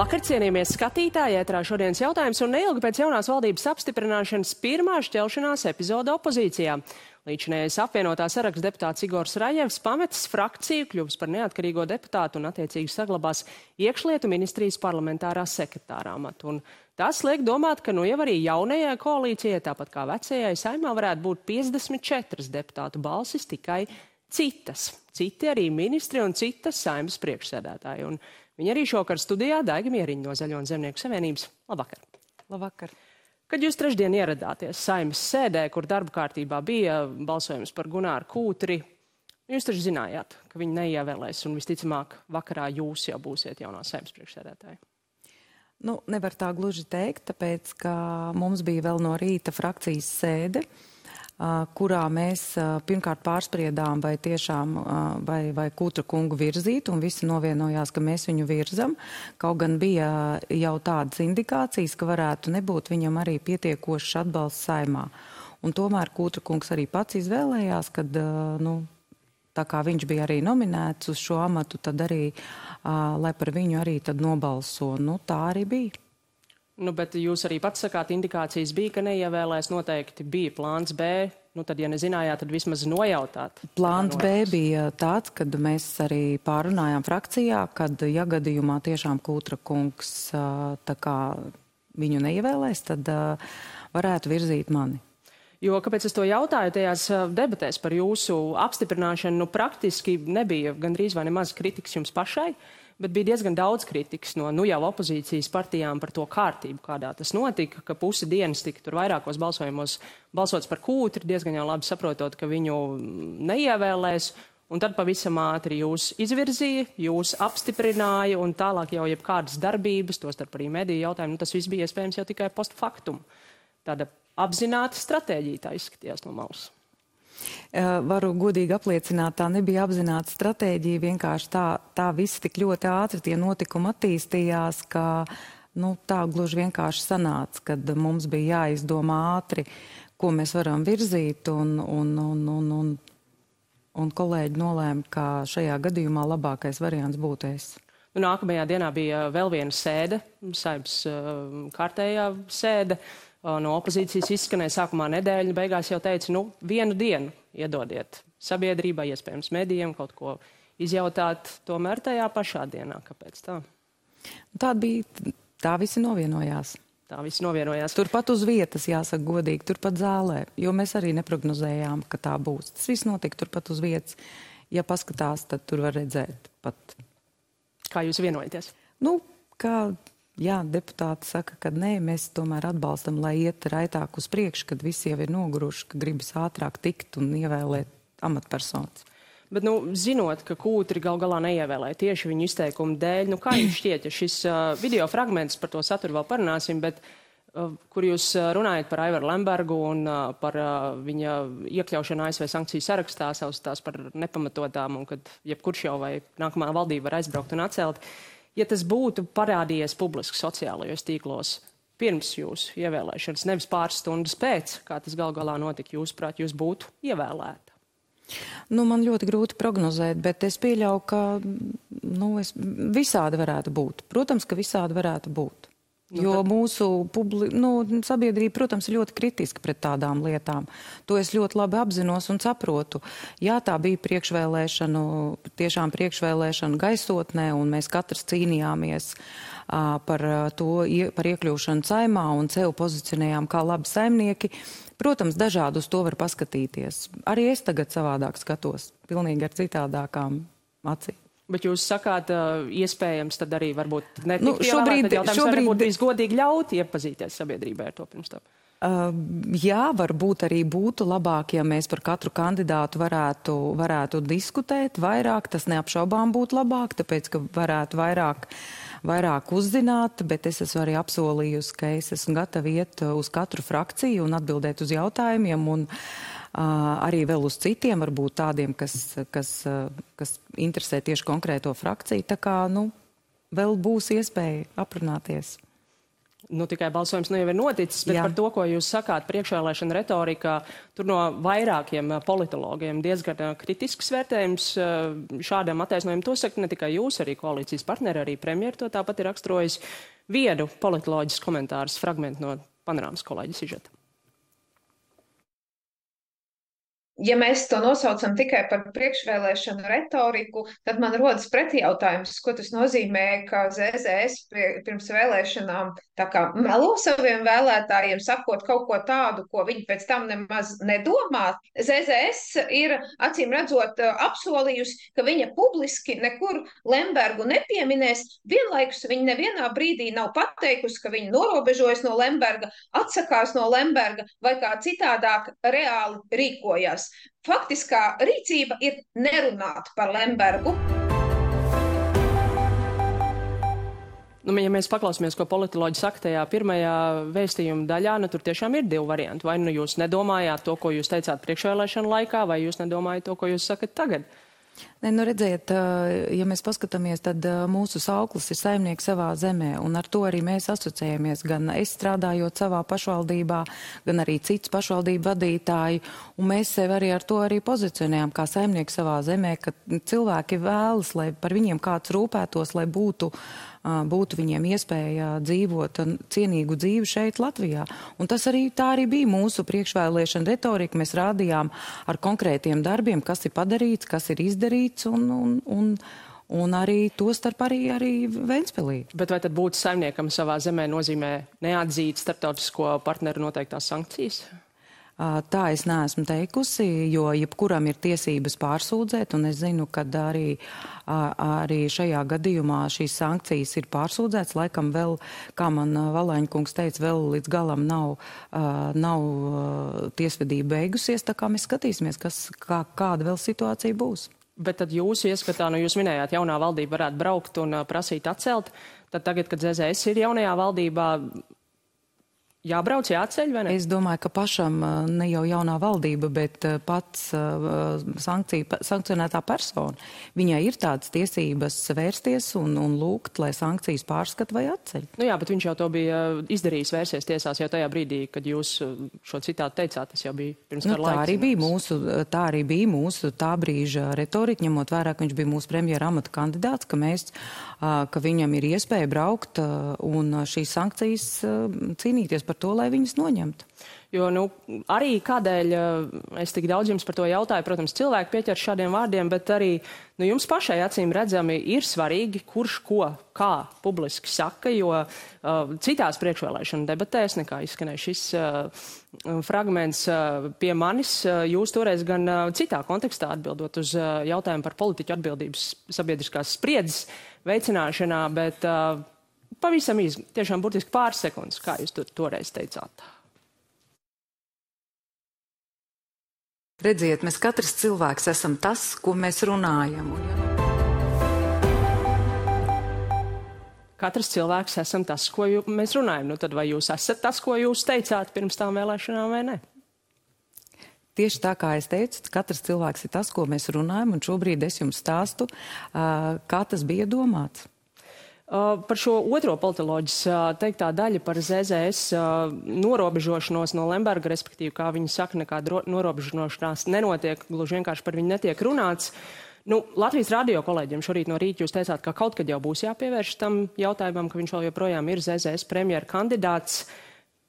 Vakar cienījamies skatītāji, ētrā šodienas jautājums un neilgi pēc jaunās valdības apstiprināšanas pirmā šķelšanās epizode opozīcijā. Līdzinējais apvienotā saraksta deputāts Igors Rajevs pametis frakciju, kļuvis par neatkarīgo deputātu un attiecīgi saglabās iekšlietu ministrijas parlamentārā sekretārā amatu. Un tas liek domāt, ka nu jau arī jaunajai koalīcijai, tāpat kā vecajai saimā, varētu būt 54 deputātu balsis tikai citas. Citi arī ministri un citas saimas priekšsēdētāji. Un Viņa arī šokar studijā Daiga Mieriņa no Zaļo un Zemnieku savienības. Labvakar! Labvakar! Kad jūs trešdien ieradāties saimas sēdē, kur darba kārtībā bija balsojums par Gunāru Kūtri, jūs taču zinājāt, ka viņi neievēlēs un visticamāk vakarā jūs jau būsiet jaunā saimas priekšsēdētāja. Nu, nevar tā gluži teikt, tāpēc, ka mums bija vēl no rīta frakcijas sēde. Uh, kurā mēs pirmkārt pārspriedām, vai tiešām vai, vai Kūtra kungu virzīt, un visi novienojās, ka mēs viņu virzam. Kaut gan bija jau tādas indikācijas, ka varētu nebūt viņam arī pietiekošs atbalsts saimā. Un tomēr Kūtra kungs arī pats izvēlējās, kad, nu, tā kā viņš bija arī nominēts uz šo amatu, tad arī, lai par viņu arī tad nobalso. Nu, tā arī bija. Nu, bet jūs arī pats sakāt, indikācijas bija, ka neievēlēs. Noteikti bija plāns B. Nu, tad, ja nezinājāt, tad vismaz nojautāt. Plāns B bija tāds, kad mēs arī pārunājām frakcijā, kad, ja gadījumā tiešām Kūtra kungs kā, viņu neievēlēs, tad varētu virzīt mani. Jo, kāpēc es to jautāju, tajās debatēs par jūsu apstiprināšanu, nu, praktiski nebija gandrīz vai nemaz kritikas jums pašai. Uh, bet bija diezgan daudz kritikas no nu jau opozīcijas partijām par to kārtību, kādā tas notika, ka pusi dienas tika tur vairākos balsojumos balsots par kūtri, diezgan jau labi saprotot, ka viņu neievēlēs. Un tad pavisam ātri jūs izvirzīja, jūs apstiprināja, un tālāk jau jebkādas darbības, tostarp arī mediju jautājumu, nu, tas viss bija iespējams jau tikai post factum. Tāda apzināta stratēģija tā izskatījās no malas. Eh, varu godīgi apliecināt, tā nebija apzināta stratēģija, vienkārši tā, tā viss tik ļoti ātri tie notikumi attīstījās, ka nu, tā gluži vienkārši sanāca, kad mums bija jāizdomā ātri, ko mēs varam virzīt, un, un, un, un, un, un kolēģi nolēma, ka šajā gadījumā labākais variants būtu es. Nu, nākamajā dienā bija vēl viena sēde, saimnes uh, kārtējā sēde. Uh, no opozīcijas izskanēja sākumā nedēļa, beigās jau teica, nu, vienu dienu iedodiet sabiedrībai, iespējams, medijiem kaut ko izjautāt, tomēr tajā pašā dienā. Kāpēc tā? Tā bija, tā visi novienojās. Tā viss novienojās. Turpat uz vietas, jāsaka godīgi, turpat zālē, jo mēs arī neprognozējām, ka tā būs. Tas viss notika turpat uz vietas. Ja paskatās, tad tur var redzēt pat. Kā jūs vienojaties? Nu, kā jā, deputāti saka, ka nē, mēs tomēr atbalstam, lai iet raitāk uz priekšu, kad visi jau ir noguruši, ka gribas ātrāk tikt un ievēlēt amatpersonas. Bet, nu, zinot, ka kūtri gal galā neievēlēja tieši viņu izteikumu dēļ, nu, kā jums šķiet, ja šis uh, video fragments par to saturu vēl parunāsim, bet uh, kur jūs runājat par Aivaru Lembergu un uh, par uh, viņa iekļaušanu ASV sankciju sarakstā, savas par nepamatotām, un kad jebkurš jau vai nākamā valdība var aizbraukt un atcelt. Uh, ja tas būtu parādījies publiski sociālajos tīklos pirms jūsu ievēlēšanas, nevis pāris stundas pēc, kā tas gal galā notika, jūsuprāt, jūs būtu ievēlēta? Nu, man ļoti grūti prognozēt, bet es pieļauju, ka nu, es, visādi varētu būt. Protams, ka visādi varētu būt. Nu, jo mūsu publi, nu, sabiedrība, protams, ir ļoti kritiska pret tādām lietām. To es ļoti labi apzinos un saprotu. Jā, tā bija priekšvēlēšanu, tiešām priekšvēlēšanu gaisotnē, un mēs katrs cīnījāmies uh, par to, par iekļūšanu saimā un sev pozicionējām kā labi saimnieki. Protams, dažādi uz to var paskatīties. Arī es tagad savādāk skatos, pilnīgi ar citādākām acīm. Bet jūs sakāt, iespējams, tad arī varbūt ne nu, šobrīd, šobrīd būtu visgodīgi ļaut iepazīties sabiedrībai ar to pirms tam. Uh, jā, varbūt arī būtu labāk, ja mēs par katru kandidātu varētu, varētu diskutēt vairāk. Tas neapšaubām būtu labāk, tāpēc, ka varētu vairāk, vairāk uzzināt, bet es esmu arī apsolījusi, ka es esmu gatava iet uz katru frakciju un atbildēt uz jautājumiem. Un, uh, arī vēl uz citiem, varbūt tādiem, kas, kas, kas interesē tieši konkrēto frakciju. Tā kā, nu, vēl būs iespēja aprunāties. nu, tikai balsojums nu jau ir noticis, bet Jā. par to, ko jūs sakāt, priekšvēlēšana retorikā, tur no vairākiem politologiem diezgan kritisks vērtējums šādam attaisnojumam. To saka ne tikai jūs, arī koalīcijas partneri, arī premjeri to tāpat ir raksturojis. Vienu politoloģisku komentārus fragmentu no panorāmas kolēģis Ižeta. Ja mēs to nosaucam tikai par priekšvēlēšanu retoriku, tad man rodas pretjautājums, ko tas nozīmē, ka ZZS pirms vēlēšanām melo saviem vēlētājiem, sakot kaut ko tādu, ko viņi pēc tam nemaz nedomā. ZZS ir acīm redzot apsolījusi, ka viņa publiski nekur Lembergu nepieminēs. Vienlaikus viņa nevienā brīdī nav pateikusi, ka viņa norobežojas no Lemberga, atsakās no Lemberga vai kā citādāk reāli rīkojās faktiskā rīcība ir nerunāt par Lembergu. Nu, ja mēs paklausāmies, ko politoloģi saka tajā pirmajā vēstījuma daļā, nu, tur tiešām ir divi varianti. Vai nu jūs nedomājāt to, ko jūs teicāt priekšvēlēšana laikā, vai jūs nedomājat to, ko jūs sakat tagad? Ne, nu redziet, ja mēs paskatāmies, tad mūsu sauklis ir saimnieks savā zemē, un ar to arī mēs asociējamies. Gan es strādājot savā pašvaldībā, gan arī cits pašvaldību vadītāji, un mēs sevi arī ar to arī pozicionējam kā saimnieki savā zemē, ka cilvēki vēlas, lai par viņiem kāds rūpētos, lai būtu uh, būtu viņiem iespēja dzīvot cienīgu dzīvi šeit Latvijā. Un tas arī tā arī bija mūsu priekšvēlēšana retorika. Mēs rādījām ar konkrētiem darbiem, kas ir padarīts, kas ir izdarīts un, un, un, un arī to starp arī, arī Ventspilī. Bet vai tad būt saimniekam savā zemē nozīmē neatzīt starptautisko partneru noteiktās sankcijas? Tā es neesmu teikusi, jo jebkuram ir tiesības pārsūdzēt, un es zinu, ka arī, arī šajā gadījumā šīs sankcijas ir pārsūdzētas. Laikam vēl, kā man Valēņkungs teica, vēl līdz galam nav, nav tiesvedība beigusies, tā kā mēs skatīsimies, kas, kā, kāda vēl situācija būs. Bet tad jūsu ieskatā, nu jūs minējāt, jaunā valdība varētu braukt un prasīt atcelt. Tad tagad, kad ZZS ir jaunajā valdībā, Jābrauc, jāceļ, vai ne? Es domāju, ka pašam ne jau jaunā valdība, bet pats sankcija, sankcionētā persona, viņai ir tādas tiesības vērsties un, un lūgt, lai sankcijas pārskat vai atceļ. Nu jā, bet viņš jau to bija izdarījis vērsies tiesās jau tajā brīdī, kad jūs šo citātu teicāt, tas jau bija pirms nu, tā arī bija mūsu, tā arī bija mūsu tā brīža retorika, ņemot vērā, ka viņš bija mūsu premjera amata kandidāts, ka mēs, ka viņam ir iespēja braukt un šīs sankcijas cīnīties par to, lai viņas noņemtu. Jo nu, arī kādēļ eh, es tik daudz jums par to jautāju, protams, cilvēki pieķer šādiem vārdiem, bet arī nu, jums pašai acīm redzami ir svarīgi, kurš ko kā publiski saka, jo uh, citās priekšvēlēšana debatēs nekā izskanēja šis uh, fragments uh, pie manis, uh, jūs toreiz gan uh, citā kontekstā atbildot uz uh, jautājumu par politiķu atbildības sabiedriskās spriedzes veicināšanā, bet uh, pavisam īsi, tiešām burtiski pāris sekundes, kā jūs to, toreiz teicāt. Redziet, mēs katrs cilvēks esam tas, ko mēs runājam. Un... Katrs cilvēks esam tas, ko jū, mēs runājam. Nu, tad vai jūs esat tas, ko jūs teicāt pirms tām vēlēšanām vai ne? Tieši tā kā es teicu, katrs cilvēks ir tas, ko mēs runājam, un šobrīd es jums stāstu, kā tas bija domāts. Uh, par šo otro politoloģis uh, teiktā daļa par ZZS uh, norobežošanos no Lemberga, respektīvi, kā viņi saka, nekāda norobežošanās nenotiek, gluži vienkārši par viņu netiek runāts. Nu, Latvijas radio kolēģiem šorīt no rīta jūs teicāt, ka kaut kad jau būs jāpievērš tam jautājumam, ka viņš vēl joprojām ir ZZS premjera kandidāts.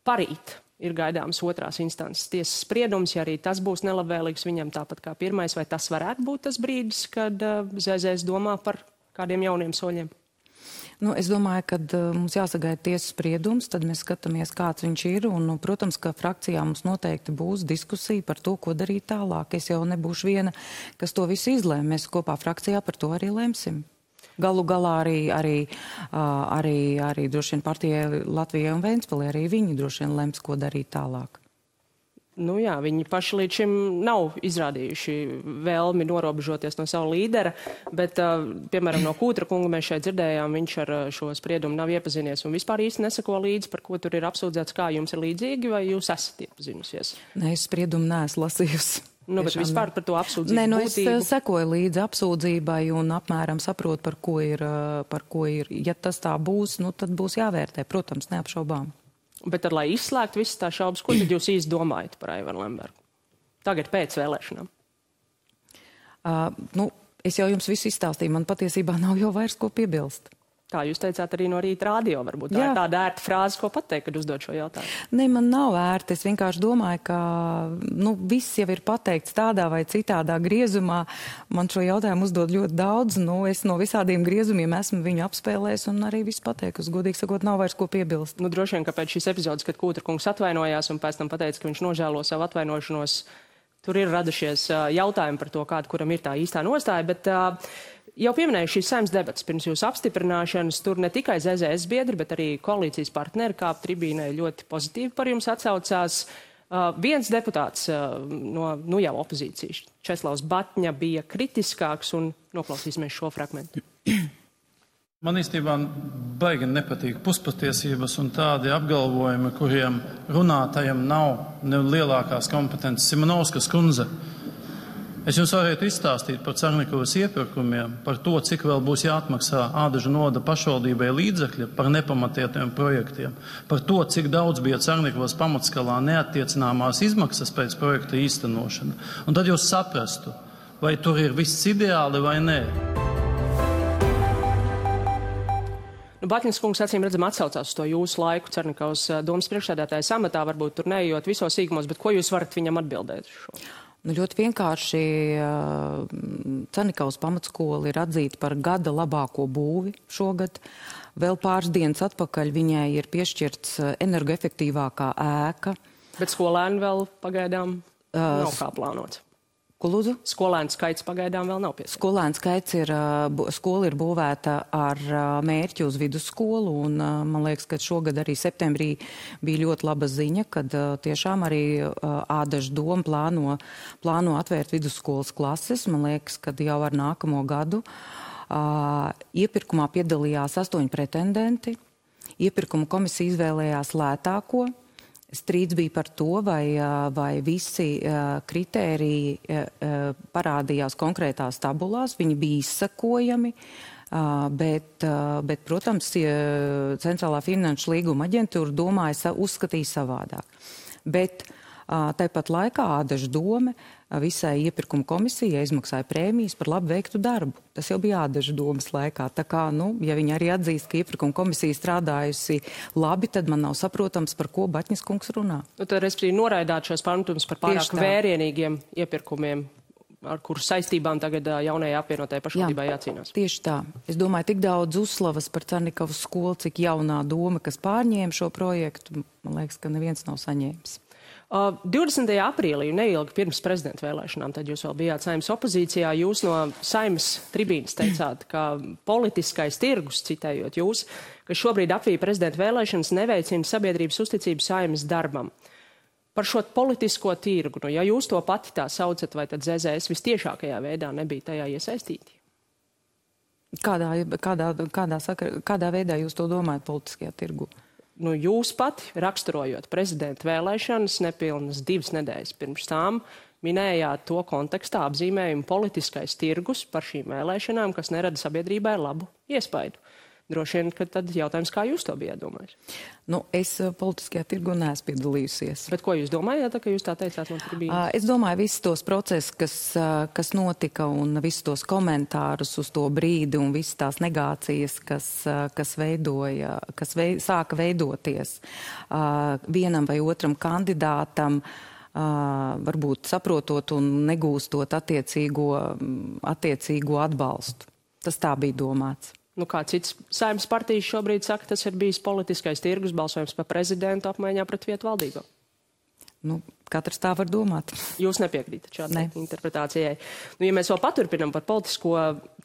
Parīt ir gaidāms otrās instances tiesas spriedums, ja arī tas būs nelabvēlīgs viņam tāpat kā pirmais, vai tas varētu būt tas brīdis, kad ZZS domā par kādiem jauniem soļiem? Nu, es domāju, ka uh, mums jāsagaida tiesas spriedums, tad mēs skatāmies, kāds viņš ir. Un, nu, protams, ka frakcijā mums noteikti būs diskusija par to, ko darīt tālāk. Es jau nebūšu viena, kas to visu izlēma. Mēs kopā frakcijā par to arī lemsim. Galu galā arī, arī, arī, arī droši vien partijai Latvijai un Vēnspilī arī viņi droši vien lems, ko darīt tālāk. Nu jā, viņi paši līdz šim nav izrādījuši vēlmi norobežoties no sava līdera, bet, piemēram, no Kūtra kunga mēs šeit dzirdējām, viņš ar šo spriedumu nav iepazinies un vispār īsti nesako līdzi, par ko tur ir apsūdzēts, kā jums ir līdzīgi, vai jūs esat iepazinusies? Nē, es spriedumu neesmu lasījusi. Nu, bet vispār par to apsūdzību. Nē, nu es būtību. sekoju līdzi apsūdzībai un apmēram saprotu, par ko ir, par ko ir. Ja tas tā būs, nu tad būs jāvērtē, protams, neapšaubām. Bet, ar, lai izslēgtu visas tās šaubas, ko tad jūs īsti domājat par Aivaru Lembergu? Tagad pēc vēlēšanām. Uh, nu, es jau jums visu izstāstīju, man patiesībā nav jau vairs ko piebilst. Tā jūs teicāt arī no rīta rādio. Varbūt tā Jā. ir tāda ērta frāze, ko pateikt, kad uzdod šo jautājumu. Nē, man nav ērti. Es vienkārši domāju, ka nu, viss jau ir pateikts tādā vai citādā griezumā. Man šo jautājumu uzdod ļoti daudz. Nu, es no visādiem griezumiem esmu viņu apspēlējis un arī viss pateikusi. Godīgi sakot, nav vairs ko piebilst. Nu, droši vien, ka pēc šīs epizodes, kad Kūtra kungs atvainojās un pēc tam pateica, ka viņš nožēlo savu atvainošanos, tur ir radušies jautājumi par to, kāda kuram ir tā īstā nostāja. Bet, uh, Jau pieminēju šīs saimnes debatas pirms jūsu apstiprināšanas. Tur ne tikai ZZS biedri, bet arī koalīcijas partneri kāp tribīnē ļoti pozitīvi par jums atsaucās. Uh, viens deputāts uh, no nu jau opozīcijas, Česlavs Batņa, bija kritiskāks un noklausīsimies šo fragmentu. Man īstenībā baigi nepatīk puspatiesības un tādi apgalvojumi, kuriem runātajam nav ne lielākās kompetences. Simonovskas kundze, es jums varētu izstāstīt par Cernikovas iepirkumiem, par to, cik vēl būs jāatmaksā ādažu noda pašvaldībai līdzekļi par nepamatietiem projektiem, par to, cik daudz bija Cernikovas pamatskalā neattiecināmās izmaksas pēc projekta īstenošana. Un tad jūs saprastu, vai tur ir viss ideāli vai nē. Nu, Batņas kungs acīm redzam atsaucās uz to jūsu laiku Cernikovas uh, domas priekšsēdētājas amatā, varbūt tur neejot visos sīkumos, bet ko jūs varat viņam atbildēt šo? Nu, ļoti vienkārši Cernikavas pamatskola ir atzīta par gada labāko būvi šogad. Vēl pāris dienas atpakaļ viņai ir piešķirts eh, energoefektīvākā ēka. Bet skolēni vēl pagaidām uh, nav kā plānots. Ko lūdzu? Skolēnu skaits pagaidām vēl nav pietiekams. Skolēnu skaits ir, skola ir būvēta ar mērķi uz vidusskolu, un man liekas, ka šogad arī septembrī bija ļoti laba ziņa, kad tiešām arī Ādažu doma plāno, plāno atvērt vidusskolas klases. Man liekas, ka jau ar nākamo gadu iepirkumā piedalījās astoņi pretendenti. Iepirkuma komisija izvēlējās lētāko. Strīds bija par to, vai, vai visi kritēriji parādījās konkrētās tabulās, viņi bija izsakojami, bet, bet protams, Centrālā finanšu līguma aģentūra domāja, uzskatīja savādāk. Bet ā, tāpat laikā Ādažu dome ā, visai iepirkuma komisijai izmaksāja prēmijas par labi veiktu darbu. Tas jau bija Ādažu domas laikā. Tā kā, nu, ja viņi arī atzīst, ka iepirkuma komisija strādājusi labi, tad man nav saprotams, par ko Baķņas kungs runā. Nu, tad, respektīvi, noraidāt šos pārmetumus par pārāk vērienīgiem iepirkumiem, ar kuru saistībām tagad jaunajai apvienotajai pašvaldībai jācīnās. Tieši tā. Es domāju, tik daudz uzslavas par Cernikavas skolu, cik jaunā doma, kas pārņēma šo projektu, man liekas, ka neviens nav saņēmis. Uh, 20. aprīlī, neilgi pirms prezidenta vēlēšanām, tad jūs vēl bijāt saimnes opozīcijā. Jūs no saimnes tribīnas teicāt, ka politiskais tirgus, citējot jūs, ka šobrīd apvīja prezidenta vēlēšanas neveicina sabiedrības uzticību saimnes darbam. Par šo politisko tirgu, nu, ja jūs to pati tā saucat, vai tad ZZS vistiešākajā veidā nebija tajā iesaistīti? Kādā, kādā, kādā, sakar, kādā veidā jūs to domājat politiskajā tirgu? Nu, jūs pati raksturojot prezidenta vēlēšanas nepilnas divas nedēļas pirms tām, minējāt to kontekstā apzīmējumu politiskais tirgus par šīm vēlēšanām, kas nerada sabiedrībai labu iespaidu. Droši vien, ka tad jautājums, kā jūs to bijāt domājis? Nu, es eh, politiskajā tirgu neesmu piedalījusies. Bet ko jūs domājāt, tā, ka jūs tā teicāt? Ā, Es domāju, visus tos procesus, kas, ā, kas notika, un visus tos komentārus uz to brīdi, un visas tās negācijas, kas, ā, kas, veidoja, kas vei, sāka veidoties ā, vienam vai otram kandidātam, ā, varbūt saprotot un negūstot attiecīgo, mm, attiecīgo atbalstu. Tas tā bija domāts. Nu, kā cits saimnes partijas šobrīd saka, tas ir bijis politiskais tirgus balsojums par prezidentu apmaiņā pret vietu valdībā. Nu, katrs tā var domāt. Jūs nepiekrītat šādai Ne. interpretācijai. Nu, ja mēs vēl paturpinām par politisko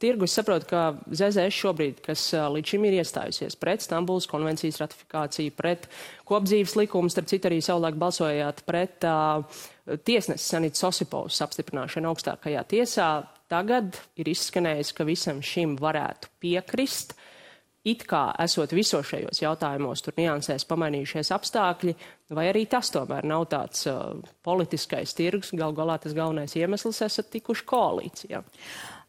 tirgu, es saprotu, ka ZZS šobrīd, kas līdz šim ir iestājusies pret Stambulas konvencijas ratifikāciju, pret kopdzīves likumu, starp citu arī savulaik balsojāt pret uh, tiesnesis Sanits Osipovs apstiprināšanu augstākajā tiesā, tagad ir izskanējis, ka visam šim varētu piekrist. It kā esot visos šajos jautājumos, tur niansēs pamainījušies apstākļi, Vai arī tas tomēr nav tāds uh, politiskais tirgus, gal galā tas galvenais iemesls esat tikuši koalīcijā?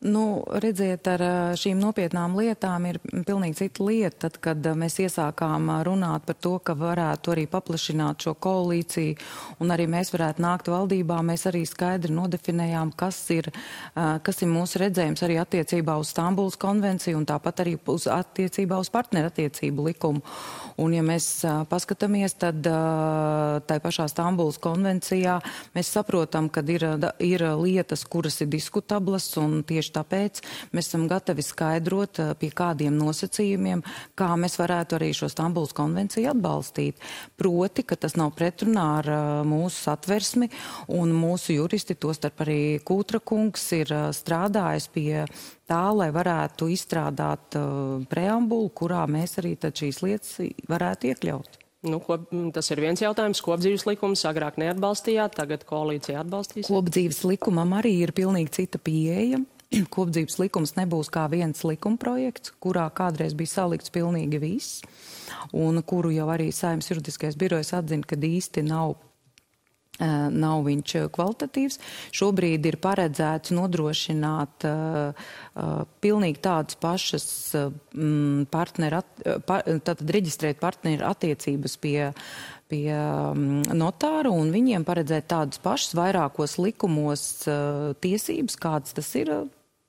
Nu, redziet, ar šīm nopietnām lietām ir pilnīgi cita lieta. Tad, kad mēs iesākām runāt par to, ka varētu arī paplašināt šo koalīciju un arī mēs varētu nākt valdībā, mēs arī skaidri nodefinējām, kas ir, kas ir mūsu redzējums arī attiecībā uz Stambuls konvenciju un tāpat arī uz attiecībā uz partnerattiecību likumu. Un, ja mēs paskatāmies, tad tai pašā Stambuls konvencijā mēs saprotam, ka ir, ir lietas, kuras ir diskutablas un tieši tāpēc mēs esam gatavi skaidrot, eh, pie kādiem nosacījumiem, kā mēs varētu arī šo Stambuls konvenciju atbalstīt. Proti, ka tas nav pretrunā ar eh, mūsu satversmi, un mūsu juristi, tostarp arī Kūtra kungs, ir eh, strādājis pie tā, lai varētu izstrādāt preambulu, kurā mēs arī šīs lietas varētu iekļaut. Nu, ko, tas ir viens jautājums. Kopdzīves likums agrāk neatbalstījāt, tagad koalīcija atbalstīs. Kopdzīves likumam arī ir pilnīgi cita pieeja. kopdzīves likums nebūs kā viens likumprojekts, kurā kādreiz bija salikts pilnīgi viss, un kuru jau arī Saimnes juridiskais birojs atzina, ka īsti nav nav viņš kvalitatīvs. Šobrīd ir paredzēts nodrošināt uh, uh, pilnīgi tādas pašas uh, partneru, pa, tātad reģistrēt partneru attiecības pie, pie um, notāra un viņiem paredzēt tādas pašas vairākos likumos tiesības, kādas tas ir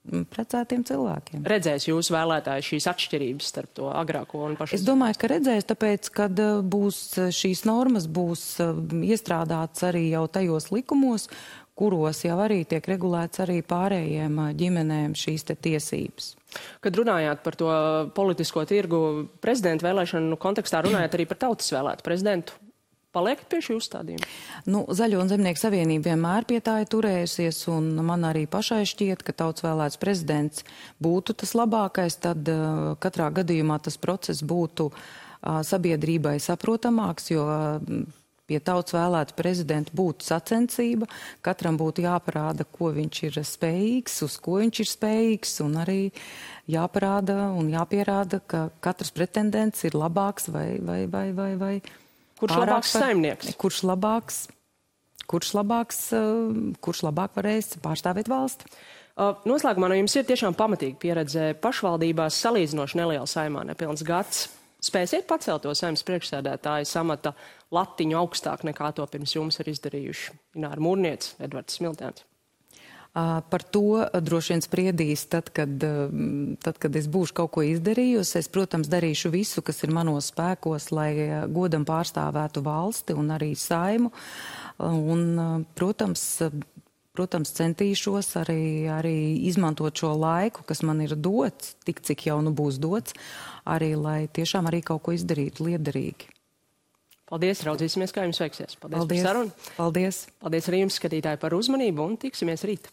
precētiem cilvēkiem. Redzēs jūs vēlētāji šīs atšķirības starp to agrāko un pašu? Es domāju, ka redzēs, tāpēc, kad uh, būs uh, šīs normas būs uh, iestrādāts arī jau tajos likumos, kuros jau arī tiek regulēts arī pārējiem ģimenēm šīs tiesības. Kad runājāt par to politisko tirgu prezidenta vēlēšanu kontekstā, runājāt arī par tautas vēlētu prezidentu. Paliekat pie šī uzstādījuma? Nu, Zaļo un Zemnieku savienība vienmēr pie tā ir turējusies, un man arī pašai šķiet, ka tauts vēlēts prezidents būtu tas labākais, tad uh, katrā gadījumā tas process būtu uh, sabiedrībai saprotamāks, jo uh, pie tauts vēlēta prezidenta būtu sacensība, katram būtu jāparāda, ko viņš ir spējīgs, uz ko viņš ir spējīgs, un arī jāparāda un jāpierāda, ka katrs pretendents ir labāks vai, vai, vai, vai, vai Kurš labāks par, saimnieks? Kurš labāks, kurš labāks, uh, kurš labāk varēs pārstāvēt valsti? Uh, noslēgumā no jums ir tiešām pamatīga pieredze pašvaldībās salīdzinoši neliela saimā, nepilns gads. Spēsiet pacelt to saimnes priekšsēdētāju samata latiņu augstāk nekā to pirms jums ir izdarījuši Ināra Mūrniec, Edvards Smiltēns. Par to droši vien spriedīs tad kad, tad, kad es būšu kaut ko izdarījusi. Es, protams, darīšu visu, kas ir manos spēkos, lai godam pārstāvētu valsti un arī saimu. Un, protams, protams, centīšos arī, arī izmantot šo laiku, kas man ir dots, tik cik jau nu būs dots, arī lai tiešām arī kaut ko izdarītu liederīgi. Paldies, raudzīsimies, kā jums veiksies. Paldies, Paldies. par sarunu. Paldies. Paldies arī jums, skatītāji, par uzmanību un tiksimies rīt.